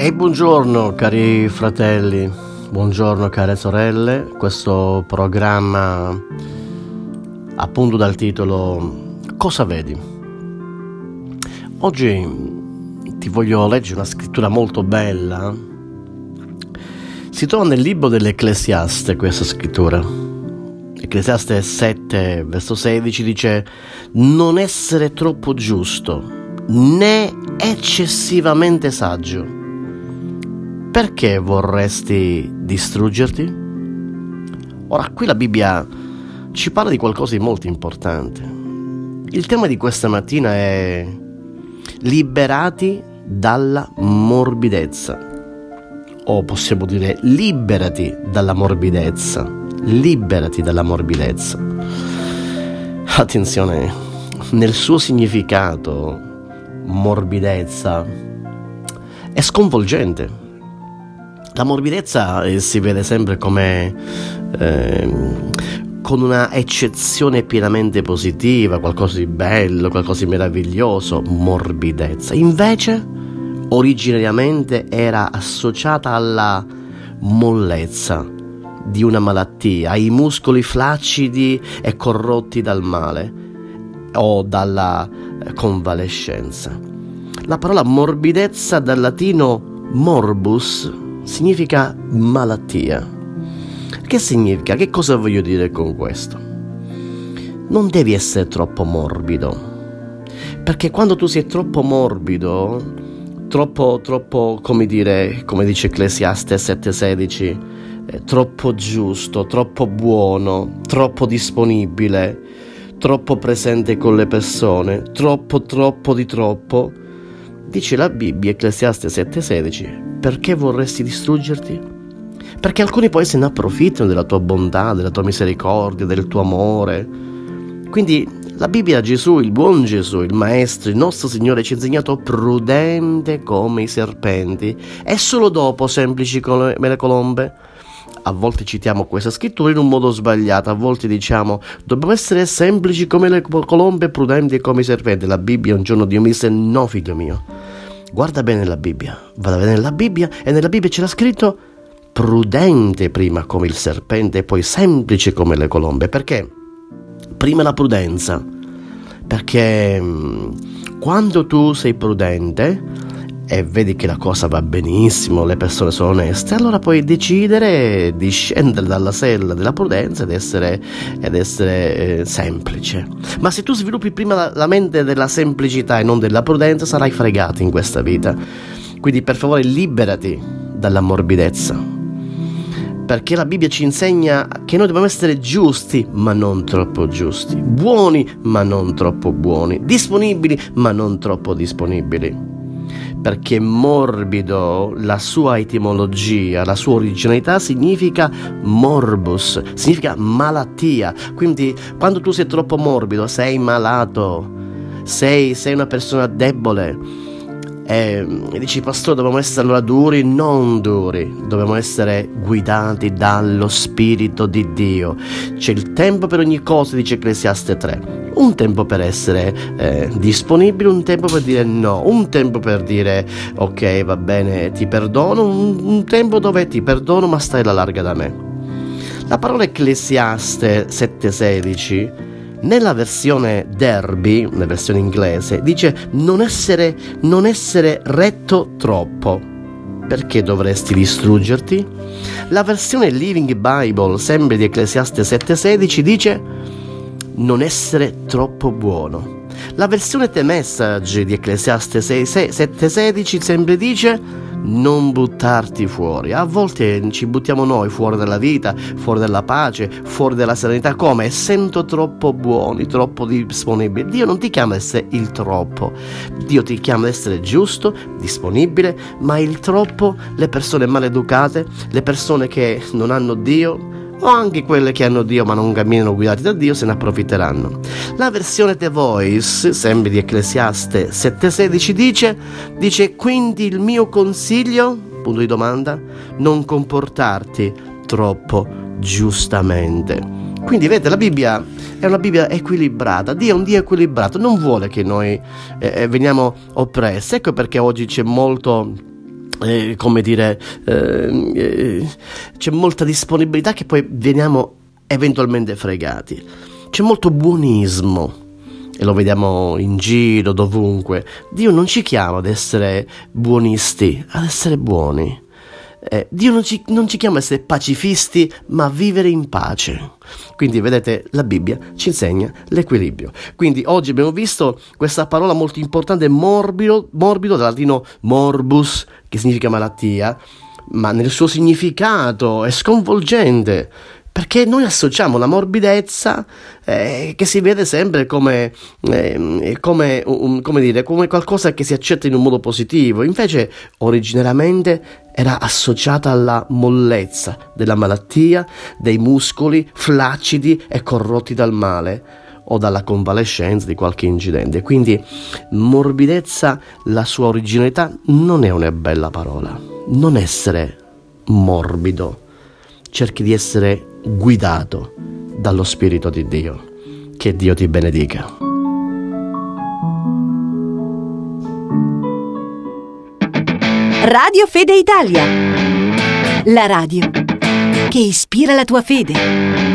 E buongiorno cari fratelli, buongiorno care sorelle, questo programma appunto dal titolo Cosa vedi? Oggi ti voglio leggere una scrittura molto bella. Si trova nel libro dell'Ecclesiaste questa scrittura. Ecclesiaste 7, verso 16 dice non essere troppo giusto né eccessivamente saggio perché vorresti distruggerti? Ora, qui la Bibbia ci parla di qualcosa di molto importante. Il tema di questa mattina è liberati dalla morbidezza. O possiamo dire liberati dalla morbidezza. Liberati dalla morbidezza. Attenzione, nel suo significato, morbidezza è sconvolgente la morbidezza eh, si vede sempre come eh, con una eccezione pienamente positiva, qualcosa di bello, qualcosa di meraviglioso, morbidezza. Invece, originariamente era associata alla mollezza di una malattia, ai muscoli flaccidi e corrotti dal male o dalla eh, convalescenza. La parola morbidezza dal latino morbus significa malattia. Che significa? Che cosa voglio dire con questo? Non devi essere troppo morbido. Perché quando tu sei troppo morbido, troppo, troppo, come dire, come dice Ecclesiaste 7:16, eh, troppo giusto, troppo buono, troppo disponibile, troppo presente con le persone, troppo, troppo di troppo, dice la Bibbia, Ecclesiaste 7:16, perché vorresti distruggerti? Perché alcuni poi se ne approfittano della tua bontà, della tua misericordia, del tuo amore. Quindi la Bibbia, Gesù, il buon Gesù, il Maestro, il nostro Signore ci ha insegnato prudente come i serpenti e solo dopo semplici come le colombe. A volte citiamo questa scrittura in un modo sbagliato, a volte diciamo dobbiamo essere semplici come le colombe, prudenti come i serpenti. La Bibbia un giorno Dio mi disse no figlio mio, Guarda bene la Bibbia, vada bene nella Bibbia e nella Bibbia c'era scritto prudente prima come il serpente e poi semplice come le colombe. Perché? Prima la prudenza. Perché mm, quando tu sei prudente, e vedi che la cosa va benissimo, le persone sono oneste, allora puoi decidere di scendere dalla sella della prudenza ed essere, ed essere eh, semplice. Ma se tu sviluppi prima la, la mente della semplicità e non della prudenza, sarai fregato in questa vita. Quindi per favore liberati dalla morbidezza. Perché la Bibbia ci insegna che noi dobbiamo essere giusti, ma non troppo giusti, buoni, ma non troppo buoni, disponibili, ma non troppo disponibili perché morbido, la sua etimologia, la sua originalità significa morbus, significa malattia. Quindi quando tu sei troppo morbido, sei malato, sei, sei una persona debole. E, e dici, pastore, dobbiamo essere allora duri? Non duri, dobbiamo essere guidati dallo Spirito di Dio. C'è il tempo per ogni cosa, dice Ecclesiaste 3 un tempo per essere eh, disponibile, un tempo per dire no, un tempo per dire ok va bene ti perdono, un, un tempo dove ti perdono ma stai alla larga da me. La parola Ecclesiaste 716 nella versione Derby, nella versione inglese, dice non essere, non essere retto troppo. Perché dovresti distruggerti? La versione Living Bible, sempre di Ecclesiaste 7:16, dice non essere troppo buono. La versione The Message di Ecclesiaste 7.16 sempre dice non buttarti fuori. A volte ci buttiamo noi fuori dalla vita, fuori dalla pace, fuori dalla serenità. Come? Essendo troppo buoni, troppo disponibili. Dio non ti chiama ad essere il troppo. Dio ti chiama ad essere giusto, disponibile, ma il troppo, le persone maleducate, le persone che non hanno Dio, o anche quelle che hanno Dio ma non camminano guidati da Dio se ne approfitteranno. La versione The Voice, sempre di Ecclesiaste 7:16 dice, dice quindi il mio consiglio, punto di domanda, non comportarti troppo giustamente. Quindi vedete la Bibbia è una Bibbia equilibrata, Dio è un Dio equilibrato, non vuole che noi eh, eh veniamo oppressi. Ecco perché oggi c'è molto eh, come dire, eh, eh, c'è molta disponibilità che poi veniamo eventualmente fregati. C'è molto buonismo e lo vediamo in giro, dovunque. Dio non ci chiama ad essere buonisti, ad essere buoni. Eh, Dio non ci, non ci, chiama a essere pacifisti, ma a vivere in pace. Quindi, vedete, la Bibbia ci insegna l'equilibrio. Quindi, oggi abbiamo visto questa parola molto importante, morbido, morbido dal latino morbus, che significa malattia, ma nel suo significato è sconvolgente perché noi associamo la morbidezza eh, che si vede sempre come, eh, come, um, come, dire, come qualcosa che si accetta in un modo positivo, invece originariamente era associata alla mollezza della malattia, dei muscoli flaccidi e corrotti dal male o dalla convalescenza di qualche incidente. Quindi morbidezza, la sua originalità non è una bella parola. Non essere morbido. Cerchi di essere guidato dallo Spirito di Dio. Che Dio ti benedica. Radio Fede Italia. La radio che ispira la tua fede.